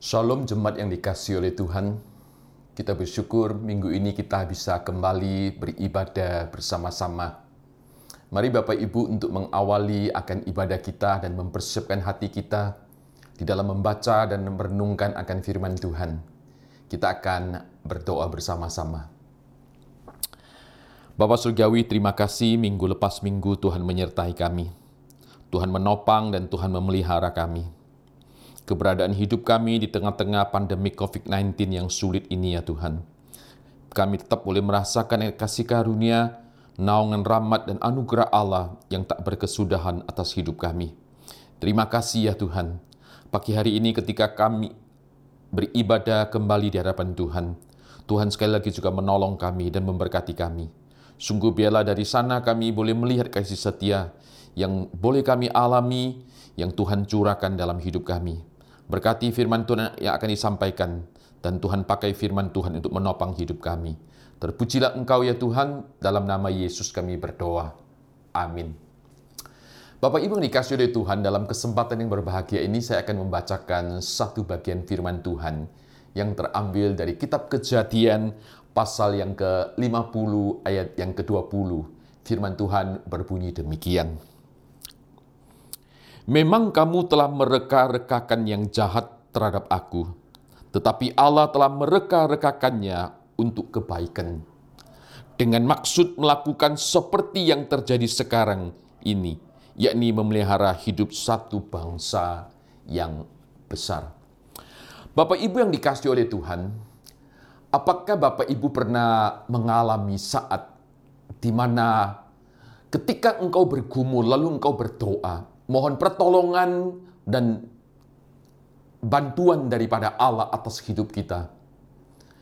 Shalom jemaat yang dikasih oleh Tuhan. Kita bersyukur minggu ini kita bisa kembali beribadah bersama-sama. Mari Bapak Ibu untuk mengawali akan ibadah kita dan mempersiapkan hati kita di dalam membaca dan merenungkan akan firman Tuhan. Kita akan berdoa bersama-sama. Bapak Surgawi, terima kasih minggu lepas minggu Tuhan menyertai kami. Tuhan menopang dan Tuhan memelihara kami. Keberadaan hidup kami di tengah-tengah pandemi COVID-19 yang sulit ini ya Tuhan. Kami tetap boleh merasakan kasih karunia, naungan rahmat dan anugerah Allah yang tak berkesudahan atas hidup kami. Terima kasih ya Tuhan. Pagi hari ini ketika kami beribadah kembali di hadapan Tuhan, Tuhan sekali lagi juga menolong kami dan memberkati kami. Sungguh biarlah dari sana kami boleh melihat kasih setia yang boleh kami alami, yang Tuhan curahkan dalam hidup kami. Berkati firman Tuhan yang akan disampaikan, dan Tuhan pakai firman Tuhan untuk menopang hidup kami. Terpujilah Engkau ya Tuhan, dalam nama Yesus kami berdoa. Amin. Bapak Ibu yang dikasih oleh Tuhan, dalam kesempatan yang berbahagia ini saya akan membacakan satu bagian firman Tuhan yang terambil dari kitab kejadian pasal yang ke-50 ayat yang ke-20. Firman Tuhan berbunyi demikian. Memang kamu telah mereka-rekakan yang jahat terhadap aku, tetapi Allah telah mereka-rekakannya untuk kebaikan. Dengan maksud melakukan seperti yang terjadi sekarang ini, yakni memelihara hidup satu bangsa yang besar. Bapak Ibu yang dikasih oleh Tuhan, Apakah Bapak Ibu pernah mengalami saat di mana ketika engkau bergumul lalu engkau berdoa, mohon pertolongan dan bantuan daripada Allah atas hidup kita.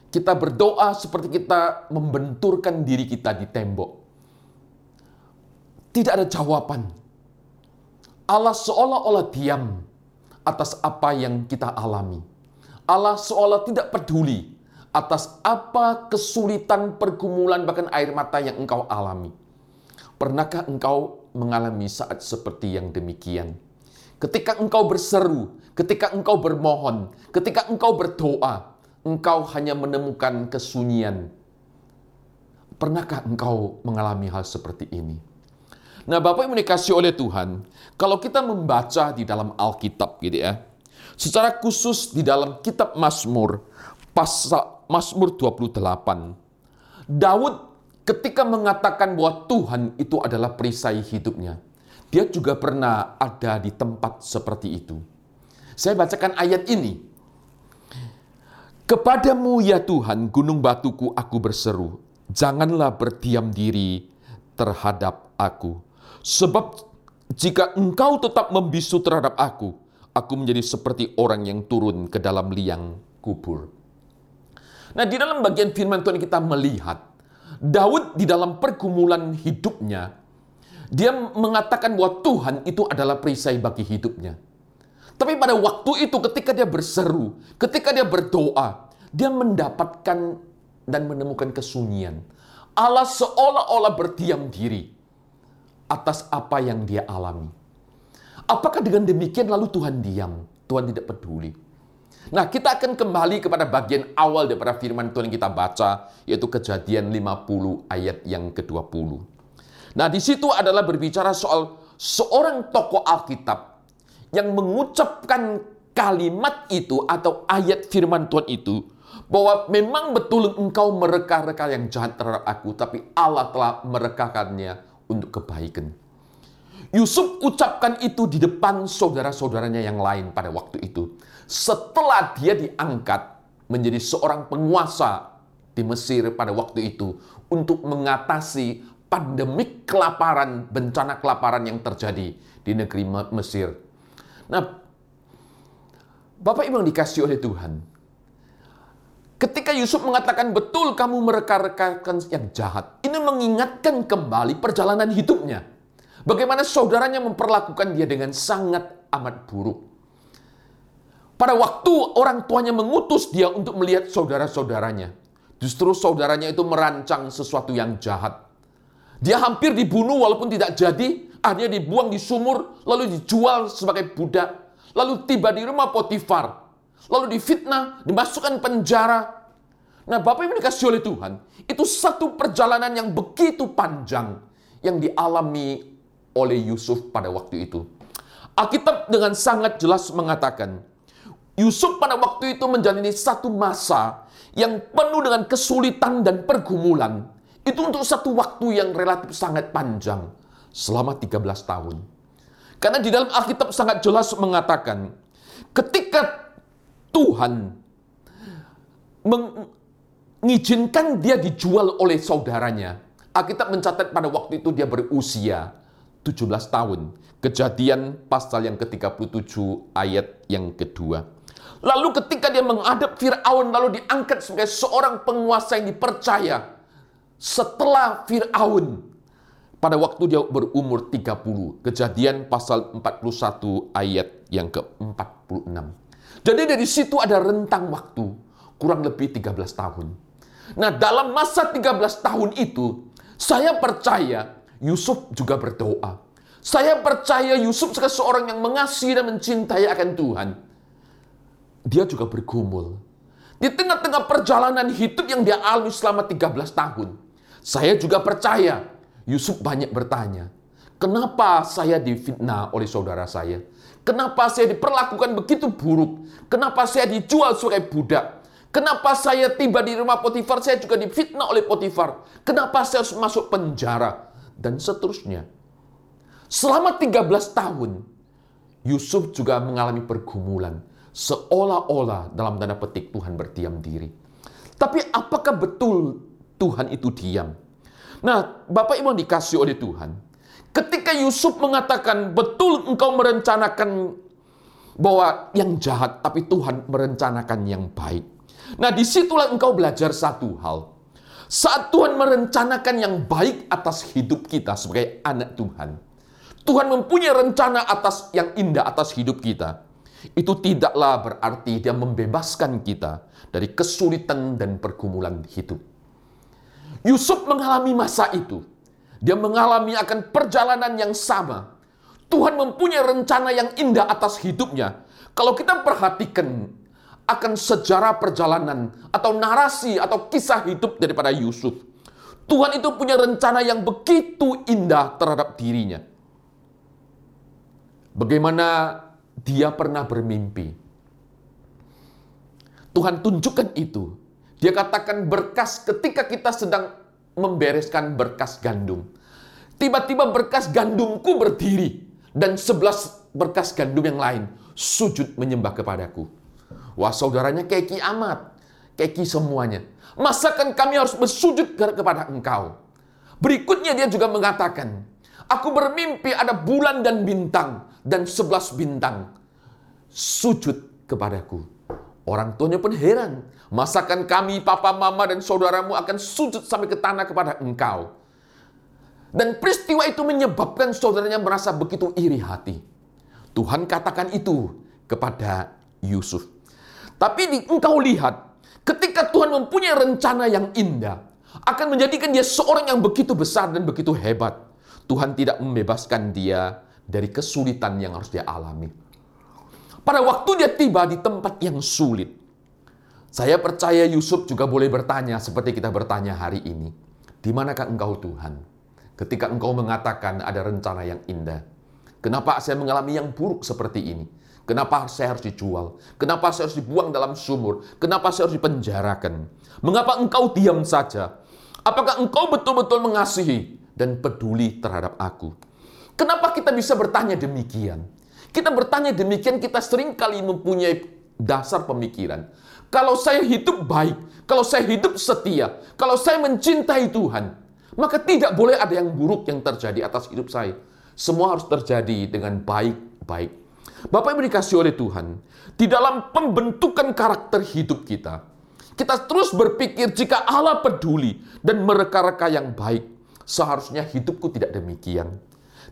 Kita berdoa seperti kita membenturkan diri kita di tembok. Tidak ada jawaban. Allah seolah-olah diam atas apa yang kita alami. Allah seolah tidak peduli atas apa kesulitan pergumulan bahkan air mata yang engkau alami. Pernahkah engkau mengalami saat seperti yang demikian? Ketika engkau berseru, ketika engkau bermohon, ketika engkau berdoa, engkau hanya menemukan kesunyian. Pernahkah engkau mengalami hal seperti ini? Nah, Bapak yang dikasih oleh Tuhan, kalau kita membaca di dalam Alkitab gitu ya, secara khusus di dalam kitab Mazmur, pasal Mazmur 28. Daud ketika mengatakan bahwa Tuhan itu adalah perisai hidupnya, dia juga pernah ada di tempat seperti itu. Saya bacakan ayat ini. Kepadamu ya Tuhan, gunung batuku aku berseru, janganlah berdiam diri terhadap aku. Sebab jika engkau tetap membisu terhadap aku, aku menjadi seperti orang yang turun ke dalam liang kubur. Nah, di dalam bagian firman Tuhan kita melihat Daud di dalam pergumulan hidupnya dia mengatakan bahwa Tuhan itu adalah perisai bagi hidupnya. Tapi pada waktu itu ketika dia berseru, ketika dia berdoa, dia mendapatkan dan menemukan kesunyian. Allah seolah-olah berdiam diri atas apa yang dia alami. Apakah dengan demikian lalu Tuhan diam? Tuhan tidak peduli. Nah, kita akan kembali kepada bagian awal daripada firman Tuhan yang kita baca, yaitu kejadian 50 ayat yang ke-20. Nah, di situ adalah berbicara soal seorang tokoh Alkitab yang mengucapkan kalimat itu atau ayat firman Tuhan itu, bahwa memang betul engkau mereka-reka yang jahat terhadap aku, tapi Allah telah merekakannya untuk kebaikan. Yusuf ucapkan itu di depan saudara-saudaranya yang lain pada waktu itu setelah dia diangkat menjadi seorang penguasa di Mesir pada waktu itu untuk mengatasi pandemi kelaparan, bencana kelaparan yang terjadi di negeri Mesir. Nah, Bapak Ibu yang dikasih oleh Tuhan, ketika Yusuf mengatakan betul kamu mereka-rekakan yang jahat, ini mengingatkan kembali perjalanan hidupnya. Bagaimana saudaranya memperlakukan dia dengan sangat amat buruk. Pada waktu orang tuanya mengutus dia untuk melihat saudara-saudaranya, justru saudaranya itu merancang sesuatu yang jahat. Dia hampir dibunuh walaupun tidak jadi, akhirnya dibuang di sumur, lalu dijual sebagai budak, lalu tiba di rumah Potifar. lalu difitnah, dimasukkan penjara. Nah, Bapak Ibu dikasih oleh Tuhan, itu satu perjalanan yang begitu panjang yang dialami oleh Yusuf pada waktu itu. Alkitab dengan sangat jelas mengatakan, Yusuf pada waktu itu menjalani satu masa yang penuh dengan kesulitan dan pergumulan. Itu untuk satu waktu yang relatif sangat panjang, selama 13 tahun. Karena di dalam Alkitab sangat jelas mengatakan, ketika Tuhan mengizinkan dia dijual oleh saudaranya, Alkitab mencatat pada waktu itu dia berusia 17 tahun. Kejadian pasal yang ke-37 ayat yang kedua. Lalu ketika dia menghadap Fir'aun lalu diangkat sebagai seorang penguasa yang dipercaya. Setelah Fir'aun pada waktu dia berumur 30. Kejadian pasal 41 ayat yang ke-46. Jadi dari situ ada rentang waktu kurang lebih 13 tahun. Nah dalam masa 13 tahun itu saya percaya Yusuf juga berdoa. Saya percaya Yusuf sebagai seorang yang mengasihi dan mencintai akan Tuhan. Dia juga bergumul. Di tengah-tengah perjalanan hidup yang dia alami selama 13 tahun. Saya juga percaya Yusuf banyak bertanya, kenapa saya difitnah oleh saudara saya? Kenapa saya diperlakukan begitu buruk? Kenapa saya dijual sebagai budak? Kenapa saya tiba di rumah Potifar, saya juga difitnah oleh Potifar? Kenapa saya harus masuk penjara? Dan seterusnya. Selama 13 tahun, Yusuf juga mengalami pergumulan. Seolah-olah dalam tanda petik Tuhan berdiam diri. Tapi apakah betul Tuhan itu diam? Nah, Bapak Ibu dikasih oleh Tuhan. Ketika Yusuf mengatakan, betul engkau merencanakan bahwa yang jahat, tapi Tuhan merencanakan yang baik. Nah, di situlah engkau belajar satu hal. Saat Tuhan merencanakan yang baik atas hidup kita sebagai anak Tuhan, Tuhan mempunyai rencana atas yang indah atas hidup kita. Itu tidaklah berarti dia membebaskan kita dari kesulitan dan pergumulan hidup. Yusuf mengalami masa itu. Dia mengalami akan perjalanan yang sama. Tuhan mempunyai rencana yang indah atas hidupnya. Kalau kita perhatikan akan sejarah perjalanan atau narasi atau kisah hidup daripada Yusuf. Tuhan itu punya rencana yang begitu indah terhadap dirinya. Bagaimana dia pernah bermimpi. Tuhan tunjukkan itu. Dia katakan berkas ketika kita sedang membereskan berkas gandum. Tiba-tiba berkas gandumku berdiri dan sebelas berkas gandum yang lain sujud menyembah kepadaku. Wah saudaranya keki amat, keki semuanya. Masakan kami harus bersujud kepada engkau? Berikutnya dia juga mengatakan, Aku bermimpi ada bulan dan bintang dan sebelas bintang sujud kepadaku. Orang tuanya pun heran. Masakan kami, papa, mama, dan saudaramu akan sujud sampai ke tanah kepada engkau. Dan peristiwa itu menyebabkan saudaranya merasa begitu iri hati. Tuhan katakan itu kepada Yusuf. Tapi di, engkau lihat, ketika Tuhan mempunyai rencana yang indah, akan menjadikan dia seorang yang begitu besar dan begitu hebat. Tuhan tidak membebaskan dia dari kesulitan yang harus dia alami. Pada waktu dia tiba di tempat yang sulit, saya percaya Yusuf juga boleh bertanya seperti kita bertanya hari ini. Di manakah engkau Tuhan? Ketika engkau mengatakan ada rencana yang indah. Kenapa saya mengalami yang buruk seperti ini? Kenapa saya harus dijual? Kenapa saya harus dibuang dalam sumur? Kenapa saya harus dipenjarakan? Mengapa engkau diam saja? Apakah engkau betul-betul mengasihi dan peduli terhadap aku? Kenapa kita bisa bertanya demikian? Kita bertanya demikian, kita sering kali mempunyai dasar pemikiran. Kalau saya hidup baik, kalau saya hidup setia, kalau saya mencintai Tuhan, maka tidak boleh ada yang buruk yang terjadi atas hidup saya. Semua harus terjadi dengan baik-baik. Bapak Ibu dikasih oleh Tuhan, di dalam pembentukan karakter hidup kita, kita terus berpikir jika Allah peduli dan mereka-reka yang baik, seharusnya hidupku tidak demikian.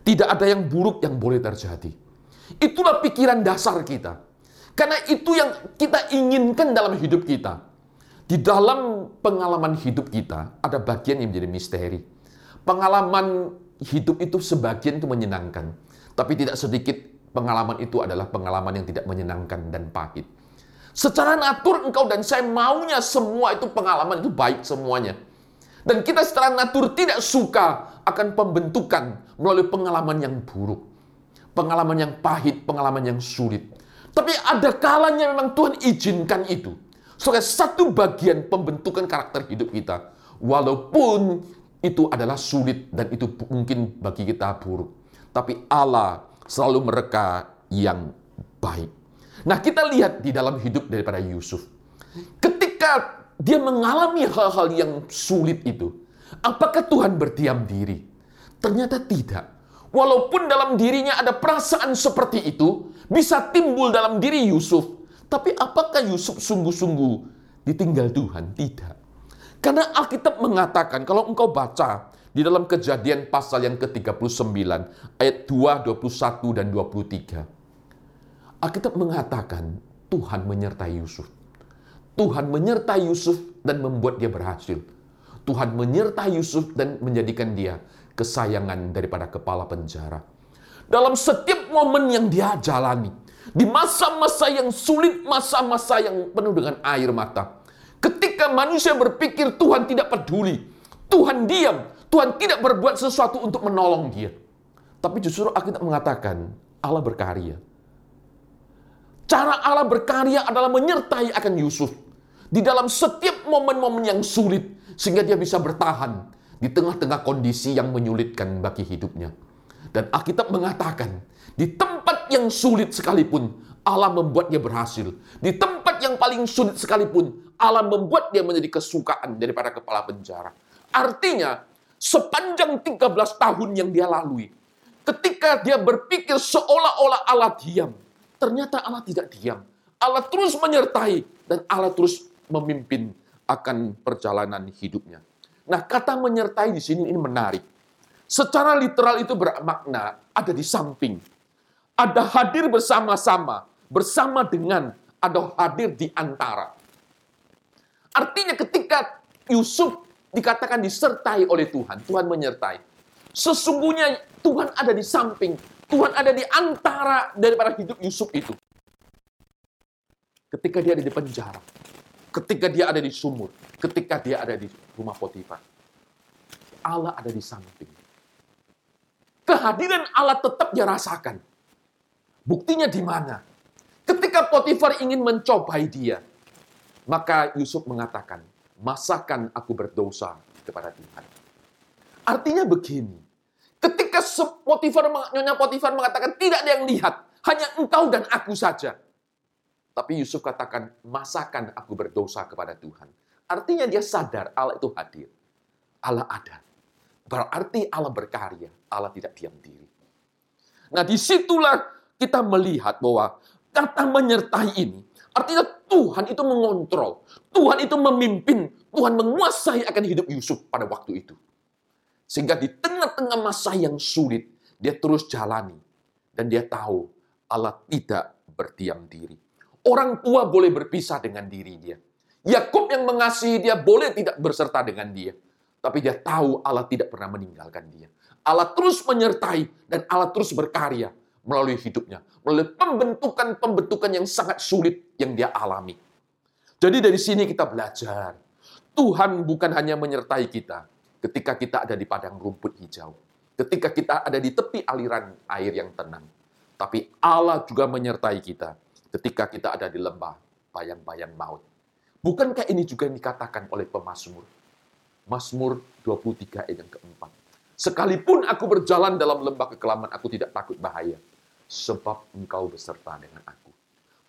Tidak ada yang buruk yang boleh terjadi. Itulah pikiran dasar kita. Karena itu yang kita inginkan dalam hidup kita. Di dalam pengalaman hidup kita, ada bagian yang menjadi misteri. Pengalaman hidup itu sebagian itu menyenangkan. Tapi tidak sedikit pengalaman itu adalah pengalaman yang tidak menyenangkan dan pahit. Secara natur engkau dan saya maunya semua itu pengalaman itu baik semuanya. Dan kita secara natur tidak suka akan pembentukan melalui pengalaman yang buruk. Pengalaman yang pahit, pengalaman yang sulit. Tapi ada kalanya memang Tuhan izinkan itu. Sebagai satu bagian pembentukan karakter hidup kita. Walaupun itu adalah sulit dan itu mungkin bagi kita buruk. Tapi Allah selalu mereka yang baik. Nah, kita lihat di dalam hidup daripada Yusuf. Ketika dia mengalami hal-hal yang sulit itu, apakah Tuhan berdiam diri? Ternyata tidak. Walaupun dalam dirinya ada perasaan seperti itu, bisa timbul dalam diri Yusuf. Tapi apakah Yusuf sungguh-sungguh ditinggal Tuhan? Tidak. Karena Alkitab mengatakan, kalau engkau baca di dalam kejadian pasal yang ke-39, ayat 2, 21, dan 23. Alkitab mengatakan Tuhan menyertai Yusuf. Tuhan menyertai Yusuf dan membuat dia berhasil. Tuhan menyertai Yusuf dan menjadikan dia kesayangan daripada kepala penjara. Dalam setiap momen yang dia jalani, di masa-masa yang sulit, masa-masa yang penuh dengan air mata, ketika manusia berpikir Tuhan tidak peduli, Tuhan diam, Tuhan tidak berbuat sesuatu untuk menolong dia. Tapi justru Alkitab mengatakan Allah berkarya. Cara Allah berkarya adalah menyertai akan Yusuf di dalam setiap momen-momen yang sulit sehingga dia bisa bertahan di tengah-tengah kondisi yang menyulitkan bagi hidupnya. Dan Alkitab mengatakan, di tempat yang sulit sekalipun Allah membuat dia berhasil. Di tempat yang paling sulit sekalipun Allah membuat dia menjadi kesukaan daripada kepala penjara. Artinya, sepanjang 13 tahun yang dia lalui, ketika dia berpikir seolah-olah Allah diam, Ternyata Allah tidak diam. Allah terus menyertai dan Allah terus memimpin akan perjalanan hidupnya. Nah, kata menyertai di sini ini menarik. Secara literal itu bermakna ada di samping. Ada hadir bersama-sama, bersama dengan ada hadir di antara. Artinya ketika Yusuf dikatakan disertai oleh Tuhan, Tuhan menyertai. Sesungguhnya Tuhan ada di samping, Tuhan ada di antara daripada hidup Yusuf itu. Ketika dia ada di penjara, ketika dia ada di sumur, ketika dia ada di rumah Potifar. Allah ada di samping. Kehadiran Allah tetap dia rasakan. Buktinya di mana? Ketika Potifar ingin mencobai dia, maka Yusuf mengatakan, masakan aku berdosa kepada Tuhan. Artinya begini, Ketika Potifar, Nyonya Potifar mengatakan tidak ada yang lihat, hanya engkau dan aku saja. Tapi Yusuf katakan, masakan aku berdosa kepada Tuhan. Artinya dia sadar Allah itu hadir. Allah ada. Berarti Allah berkarya. Allah tidak diam diri. Nah di situlah kita melihat bahwa kata menyertai ini, artinya Tuhan itu mengontrol. Tuhan itu memimpin. Tuhan menguasai akan hidup Yusuf pada waktu itu. Sehingga di tengah-tengah masa yang sulit, dia terus jalani. Dan dia tahu Allah tidak berdiam diri. Orang tua boleh berpisah dengan diri dia. Yakub yang mengasihi dia boleh tidak berserta dengan dia. Tapi dia tahu Allah tidak pernah meninggalkan dia. Allah terus menyertai dan Allah terus berkarya melalui hidupnya. Melalui pembentukan-pembentukan yang sangat sulit yang dia alami. Jadi dari sini kita belajar. Tuhan bukan hanya menyertai kita, ketika kita ada di padang rumput hijau, ketika kita ada di tepi aliran air yang tenang. Tapi Allah juga menyertai kita ketika kita ada di lembah bayang-bayang maut. Bukankah ini juga yang dikatakan oleh pemazmur? Mazmur 23 ayat yang keempat. Sekalipun aku berjalan dalam lembah kekelaman, aku tidak takut bahaya. Sebab engkau beserta dengan aku.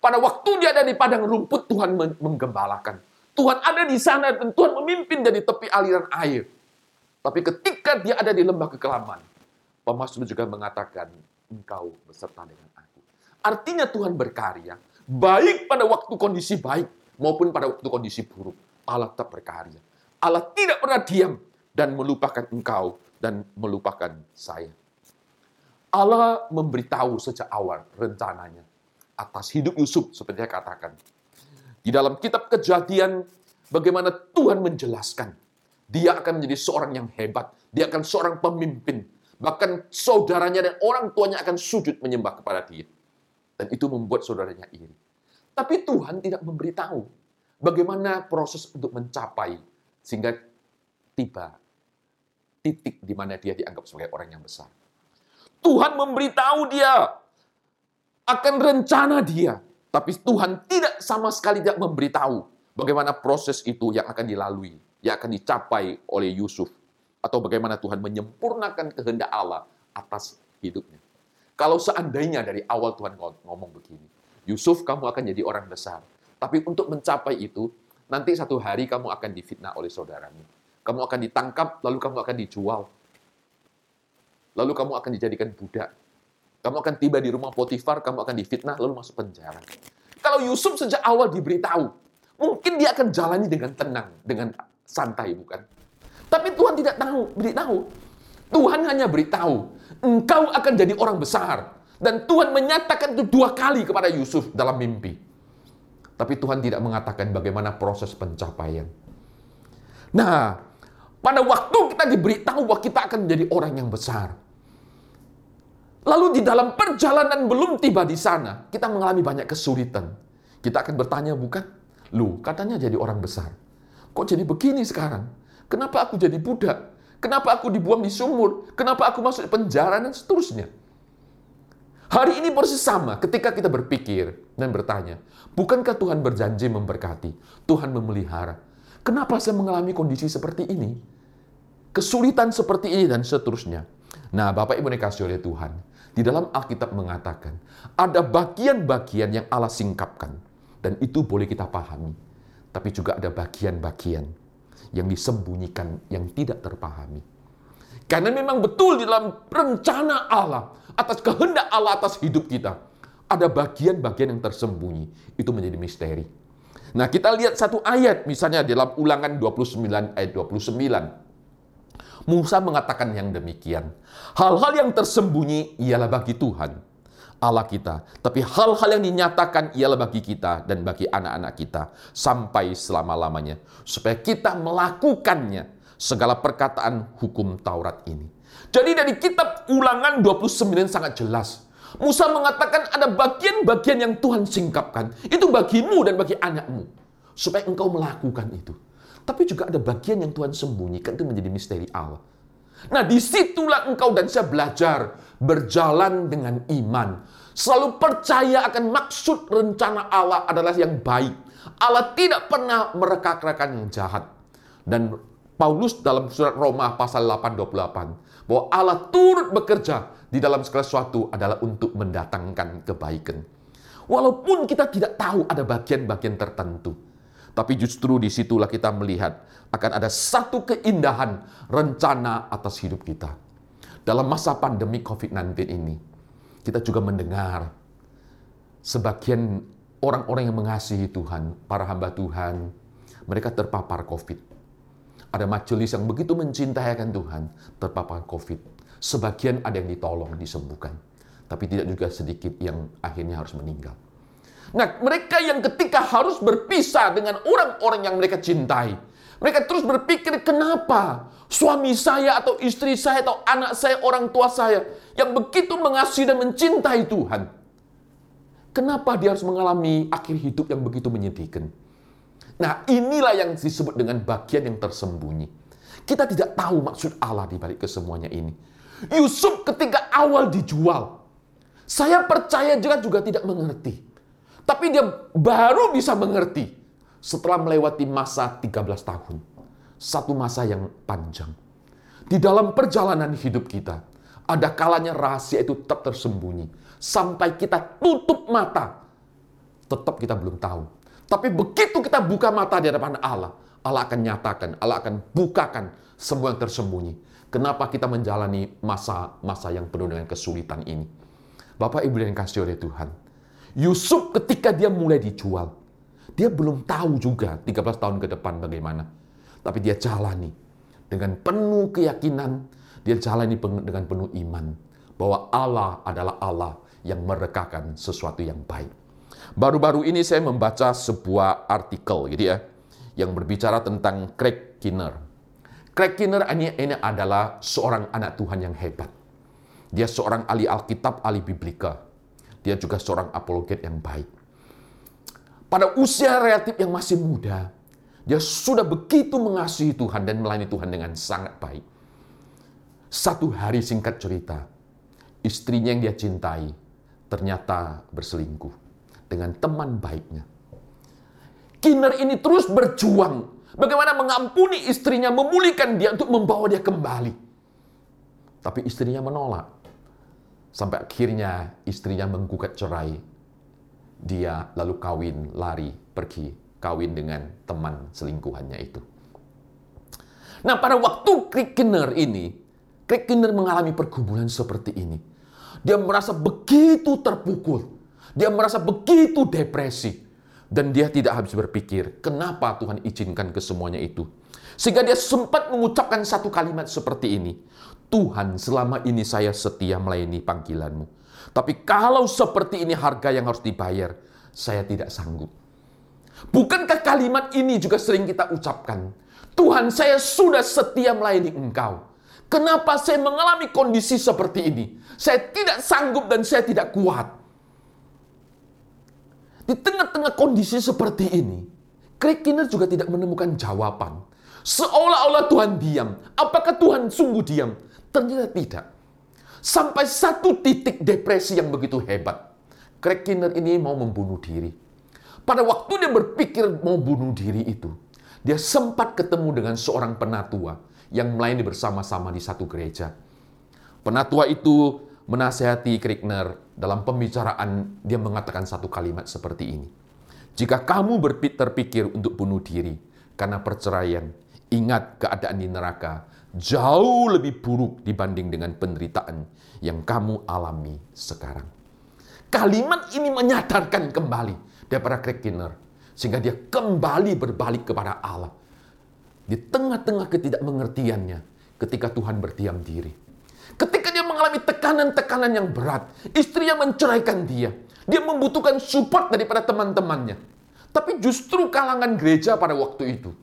Pada waktu dia ada di padang rumput, Tuhan menggembalakan. Tuhan ada di sana dan Tuhan memimpin dari tepi aliran air. Tapi ketika dia ada di lembah kekelaman, pemazmur juga mengatakan, engkau beserta dengan. Artinya Tuhan berkarya, baik pada waktu kondisi baik maupun pada waktu kondisi buruk. Allah tetap berkarya. Allah tidak pernah diam dan melupakan engkau dan melupakan saya. Allah memberitahu sejak awal rencananya atas hidup Yusuf seperti saya katakan. Di dalam kitab kejadian bagaimana Tuhan menjelaskan dia akan menjadi seorang yang hebat. Dia akan seorang pemimpin. Bahkan saudaranya dan orang tuanya akan sujud menyembah kepada dia. Dan itu membuat saudaranya iri. Tapi Tuhan tidak memberitahu bagaimana proses untuk mencapai sehingga tiba titik di mana dia dianggap sebagai orang yang besar. Tuhan memberitahu dia akan rencana dia, tapi Tuhan tidak sama sekali tidak memberitahu bagaimana proses itu yang akan dilalui, yang akan dicapai oleh Yusuf atau bagaimana Tuhan menyempurnakan kehendak Allah atas hidupnya. Kalau seandainya dari awal Tuhan ngomong begini, Yusuf kamu akan jadi orang besar. Tapi untuk mencapai itu, nanti satu hari kamu akan difitnah oleh saudaramu. Kamu akan ditangkap, lalu kamu akan dijual. Lalu kamu akan dijadikan budak. Kamu akan tiba di rumah Potifar, kamu akan difitnah, lalu masuk penjara. Kalau Yusuf sejak awal diberitahu, mungkin dia akan jalani dengan tenang, dengan santai, bukan? Tapi Tuhan tidak tahu, beritahu. Tuhan hanya beritahu, engkau akan jadi orang besar. Dan Tuhan menyatakan itu dua kali kepada Yusuf dalam mimpi. Tapi Tuhan tidak mengatakan bagaimana proses pencapaian. Nah, pada waktu kita diberitahu bahwa kita akan menjadi orang yang besar. Lalu di dalam perjalanan belum tiba di sana, kita mengalami banyak kesulitan. Kita akan bertanya, bukan? Lu, katanya jadi orang besar. Kok jadi begini sekarang? Kenapa aku jadi budak? Kenapa aku dibuang di sumur? Kenapa aku masuk penjara dan seterusnya? Hari ini persis sama ketika kita berpikir dan bertanya, bukankah Tuhan berjanji memberkati? Tuhan memelihara. Kenapa saya mengalami kondisi seperti ini? Kesulitan seperti ini dan seterusnya. Nah, Bapak Ibu dikasih oleh Tuhan, di dalam Alkitab mengatakan, ada bagian-bagian yang Allah singkapkan. Dan itu boleh kita pahami. Tapi juga ada bagian-bagian yang disembunyikan, yang tidak terpahami. Karena memang betul di dalam rencana Allah, atas kehendak Allah atas hidup kita, ada bagian-bagian yang tersembunyi. Itu menjadi misteri. Nah, kita lihat satu ayat, misalnya dalam ulangan 29 ayat 29. Musa mengatakan yang demikian. Hal-hal yang tersembunyi ialah bagi Tuhan. Allah kita. Tapi hal-hal yang dinyatakan ialah bagi kita dan bagi anak-anak kita sampai selama-lamanya. Supaya kita melakukannya segala perkataan hukum Taurat ini. Jadi dari kitab ulangan 29 sangat jelas. Musa mengatakan ada bagian-bagian yang Tuhan singkapkan. Itu bagimu dan bagi anakmu. Supaya engkau melakukan itu. Tapi juga ada bagian yang Tuhan sembunyikan itu menjadi misteri Allah. Nah di situlah engkau dan saya belajar berjalan dengan iman. Selalu percaya akan maksud rencana Allah adalah yang baik. Allah tidak pernah mereka-rekan yang jahat. Dan Paulus dalam surat Roma pasal 8:28 bahwa Allah turut bekerja di dalam segala sesuatu adalah untuk mendatangkan kebaikan. Walaupun kita tidak tahu ada bagian-bagian tertentu, tapi justru di situlah kita melihat akan ada satu keindahan rencana atas hidup kita. Dalam masa pandemi COVID-19 ini, kita juga mendengar sebagian orang-orang yang mengasihi Tuhan, para hamba Tuhan, mereka terpapar COVID. Ada majelis yang begitu mencintai akan Tuhan, terpapar COVID. Sebagian ada yang ditolong, disembuhkan. Tapi tidak juga sedikit yang akhirnya harus meninggal. Nah, mereka yang ketika harus berpisah dengan orang-orang yang mereka cintai, mereka terus berpikir, kenapa suami saya atau istri saya atau anak saya, orang tua saya yang begitu mengasihi dan mencintai Tuhan. Kenapa dia harus mengalami akhir hidup yang begitu menyedihkan? Nah, inilah yang disebut dengan bagian yang tersembunyi. Kita tidak tahu maksud Allah di balik kesemuanya ini. Yusuf ketika awal dijual, saya percaya juga juga tidak mengerti. Tapi dia baru bisa mengerti setelah melewati masa 13 tahun. Satu masa yang panjang. Di dalam perjalanan hidup kita, ada kalanya rahasia itu tetap tersembunyi. Sampai kita tutup mata, tetap kita belum tahu. Tapi begitu kita buka mata di hadapan Allah, Allah akan nyatakan, Allah akan bukakan semua yang tersembunyi. Kenapa kita menjalani masa-masa yang penuh dengan kesulitan ini? Bapak Ibu yang kasih oleh Tuhan, Yusuf ketika dia mulai dijual, dia belum tahu juga 13 tahun ke depan bagaimana. Tapi dia jalani dengan penuh keyakinan, dia jalani dengan penuh iman bahwa Allah adalah Allah yang merekakan sesuatu yang baik. Baru-baru ini saya membaca sebuah artikel gitu ya yang berbicara tentang Craig Kinner. Craig Kinner ini, ini adalah seorang anak Tuhan yang hebat. Dia seorang ahli Alkitab, ahli Biblika. Dia juga seorang apologet yang baik. pada usia relatif yang masih muda, dia sudah begitu mengasihi Tuhan dan melayani Tuhan dengan sangat baik. Satu hari singkat cerita, istrinya yang dia cintai ternyata berselingkuh dengan teman baiknya. Kiner ini terus berjuang bagaimana mengampuni istrinya, memulihkan dia untuk membawa dia kembali. Tapi istrinya menolak. Sampai akhirnya istrinya menggugat cerai dia lalu kawin, lari, pergi, kawin dengan teman selingkuhannya itu. Nah, pada waktu Krikener ini, Krikener mengalami pergumulan seperti ini. Dia merasa begitu terpukul. Dia merasa begitu depresi. Dan dia tidak habis berpikir, kenapa Tuhan izinkan ke semuanya itu. Sehingga dia sempat mengucapkan satu kalimat seperti ini. Tuhan, selama ini saya setia melayani panggilanmu. Tapi kalau seperti ini harga yang harus dibayar, saya tidak sanggup. Bukankah kalimat ini juga sering kita ucapkan? Tuhan, saya sudah setia melayani Engkau. Kenapa saya mengalami kondisi seperti ini? Saya tidak sanggup dan saya tidak kuat. Di tengah-tengah kondisi seperti ini, Craig Kinner juga tidak menemukan jawaban. Seolah-olah Tuhan diam. Apakah Tuhan sungguh diam? Ternyata tidak. Sampai satu titik depresi yang begitu hebat. Craig Kinner ini mau membunuh diri. Pada waktu dia berpikir mau bunuh diri itu, dia sempat ketemu dengan seorang penatua yang melayani bersama-sama di satu gereja. Penatua itu menasehati Kriegner dalam pembicaraan dia mengatakan satu kalimat seperti ini. Jika kamu terpikir untuk bunuh diri karena perceraian, ingat keadaan di neraka jauh lebih buruk dibanding dengan penderitaan yang kamu alami sekarang. Kalimat ini menyadarkan kembali daripada Craig Kinner. Sehingga dia kembali berbalik kepada Allah. Di tengah-tengah ketidakmengertiannya ketika Tuhan berdiam diri. Ketika dia mengalami tekanan-tekanan yang berat, istrinya menceraikan dia. Dia membutuhkan support daripada teman-temannya. Tapi justru kalangan gereja pada waktu itu,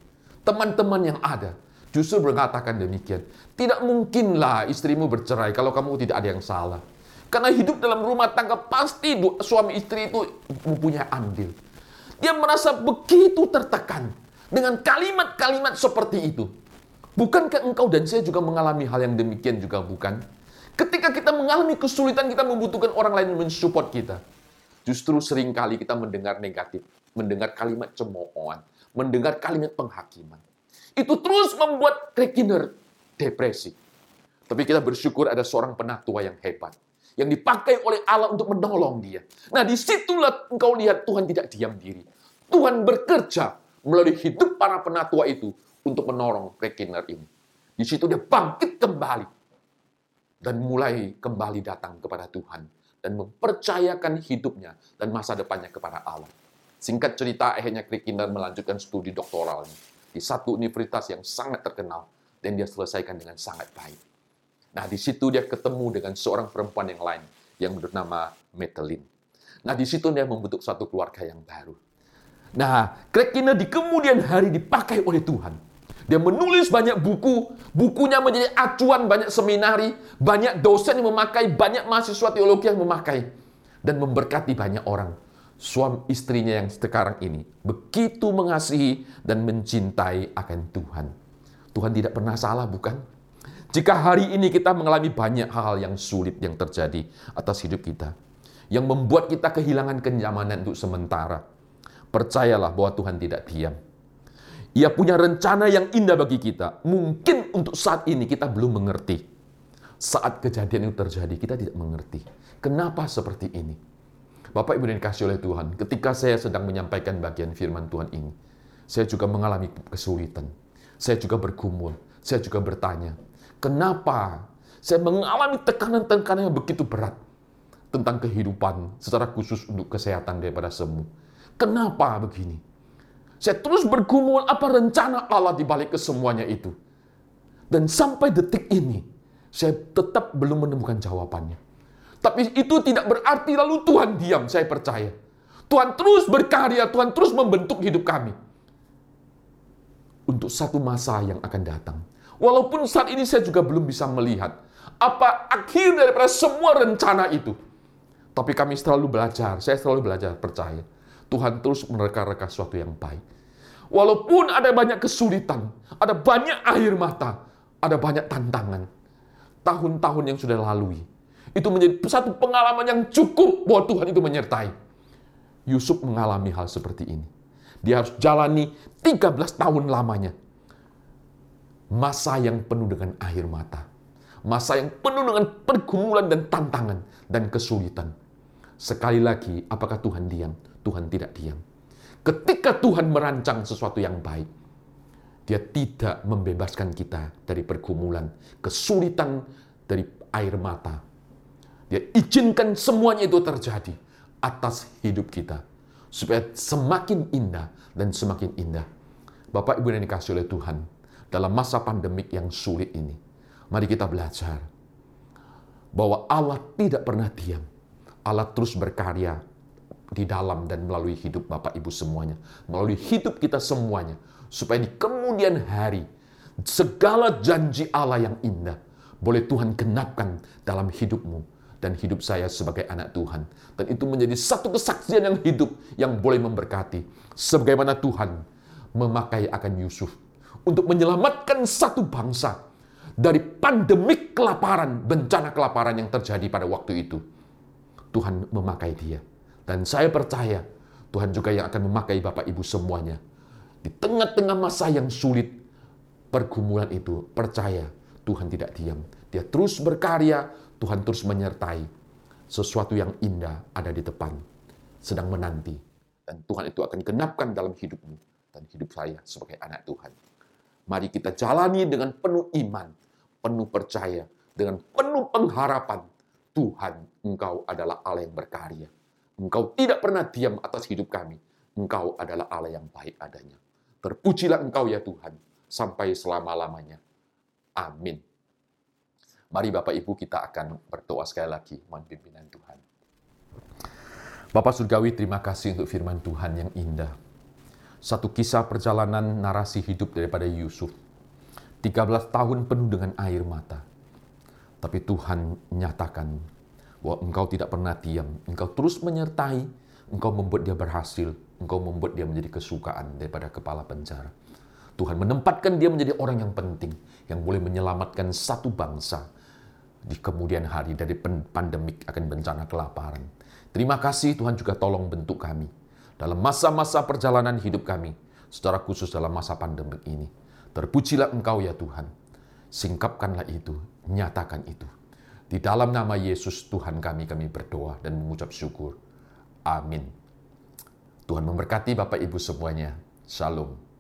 teman-teman yang ada, justru mengatakan demikian. Tidak mungkinlah istrimu bercerai kalau kamu tidak ada yang salah. Karena hidup dalam rumah tangga pasti suami istri itu mempunyai andil. Dia merasa begitu tertekan dengan kalimat-kalimat seperti itu. Bukankah engkau dan saya juga mengalami hal yang demikian juga bukan? Ketika kita mengalami kesulitan, kita membutuhkan orang lain mensupport kita. Justru sering kali kita mendengar negatif, mendengar kalimat cemoohan, mendengar kalimat penghakiman. Itu terus membuat Krekiner depresi. Tapi kita bersyukur ada seorang penatua yang hebat. Yang dipakai oleh Allah untuk menolong dia. Nah di situlah engkau lihat Tuhan tidak diam diri. Tuhan bekerja melalui hidup para penatua itu untuk menolong Krekiner ini. Di situ dia bangkit kembali. Dan mulai kembali datang kepada Tuhan. Dan mempercayakan hidupnya dan masa depannya kepada Allah. Singkat cerita, akhirnya Krekiner melanjutkan studi doktoralnya di satu universitas yang sangat terkenal dan dia selesaikan dengan sangat baik. Nah, di situ dia ketemu dengan seorang perempuan yang lain yang bernama Metelin. Nah, di situ dia membentuk satu keluarga yang baru. Nah, Craig di kemudian hari dipakai oleh Tuhan. Dia menulis banyak buku, bukunya menjadi acuan banyak seminari, banyak dosen yang memakai, banyak mahasiswa teologi yang memakai, dan memberkati banyak orang suami istrinya yang sekarang ini begitu mengasihi dan mencintai akan Tuhan. Tuhan tidak pernah salah, bukan? Jika hari ini kita mengalami banyak hal yang sulit yang terjadi atas hidup kita, yang membuat kita kehilangan kenyamanan untuk sementara, percayalah bahwa Tuhan tidak diam. Ia punya rencana yang indah bagi kita. Mungkin untuk saat ini kita belum mengerti. Saat kejadian itu terjadi, kita tidak mengerti. Kenapa seperti ini? Bapak Ibu yang dikasih oleh Tuhan, ketika saya sedang menyampaikan bagian firman Tuhan ini, saya juga mengalami kesulitan. Saya juga bergumul, saya juga bertanya, kenapa saya mengalami tekanan-tekanan yang begitu berat tentang kehidupan secara khusus untuk kesehatan daripada semua. Kenapa begini? Saya terus bergumul apa rencana Allah di balik kesemuanya itu. Dan sampai detik ini, saya tetap belum menemukan jawabannya. Tapi itu tidak berarti lalu Tuhan diam, saya percaya. Tuhan terus berkarya, Tuhan terus membentuk hidup kami. Untuk satu masa yang akan datang. Walaupun saat ini saya juga belum bisa melihat apa akhir daripada semua rencana itu. Tapi kami selalu belajar, saya selalu belajar percaya. Tuhan terus menerka-reka sesuatu yang baik. Walaupun ada banyak kesulitan, ada banyak air mata, ada banyak tantangan. Tahun-tahun yang sudah lalui, itu menjadi satu pengalaman yang cukup bahwa Tuhan itu menyertai. Yusuf mengalami hal seperti ini. Dia harus jalani 13 tahun lamanya. Masa yang penuh dengan air mata. Masa yang penuh dengan pergumulan dan tantangan dan kesulitan. Sekali lagi, apakah Tuhan diam? Tuhan tidak diam. Ketika Tuhan merancang sesuatu yang baik, dia tidak membebaskan kita dari pergumulan, kesulitan, dari air mata. Dia izinkan semuanya itu terjadi atas hidup kita. Supaya semakin indah dan semakin indah. Bapak Ibu yang dikasih oleh Tuhan, dalam masa pandemik yang sulit ini, mari kita belajar bahwa Allah tidak pernah diam. Allah terus berkarya di dalam dan melalui hidup Bapak Ibu semuanya, melalui hidup kita semuanya, supaya di kemudian hari segala janji Allah yang indah boleh Tuhan genapkan dalam hidupmu dan hidup saya sebagai anak Tuhan. Dan itu menjadi satu kesaksian yang hidup yang boleh memberkati. Sebagaimana Tuhan memakai akan Yusuf untuk menyelamatkan satu bangsa dari pandemik kelaparan, bencana kelaparan yang terjadi pada waktu itu. Tuhan memakai dia. Dan saya percaya Tuhan juga yang akan memakai Bapak Ibu semuanya. Di tengah-tengah masa yang sulit, pergumulan itu, percaya Tuhan tidak diam. Dia terus berkarya, Tuhan terus menyertai. Sesuatu yang indah ada di depan, sedang menanti. Dan Tuhan itu akan genapkan dalam hidupmu dan hidup saya sebagai anak Tuhan. Mari kita jalani dengan penuh iman, penuh percaya, dengan penuh pengharapan Tuhan, Engkau adalah Allah yang berkarya. Engkau tidak pernah diam atas hidup kami. Engkau adalah Allah yang baik adanya. Terpujilah Engkau ya Tuhan, sampai selama-lamanya. Amin. Mari Bapak Ibu kita akan berdoa sekali lagi, mohon pimpinan Tuhan. Bapak Surgawi, terima kasih untuk firman Tuhan yang indah. Satu kisah perjalanan narasi hidup daripada Yusuf. 13 tahun penuh dengan air mata tapi Tuhan nyatakan bahwa engkau tidak pernah diam. Engkau terus menyertai, engkau membuat dia berhasil, engkau membuat dia menjadi kesukaan daripada kepala penjara. Tuhan menempatkan dia menjadi orang yang penting, yang boleh menyelamatkan satu bangsa di kemudian hari dari pandemik akan bencana kelaparan. Terima kasih Tuhan juga tolong bentuk kami dalam masa-masa perjalanan hidup kami, secara khusus dalam masa pandemik ini. Terpujilah Engkau ya Tuhan. Singkapkanlah itu, nyatakan itu. Di dalam nama Yesus Tuhan kami, kami berdoa dan mengucap syukur. Amin. Tuhan memberkati Bapak Ibu semuanya. Shalom.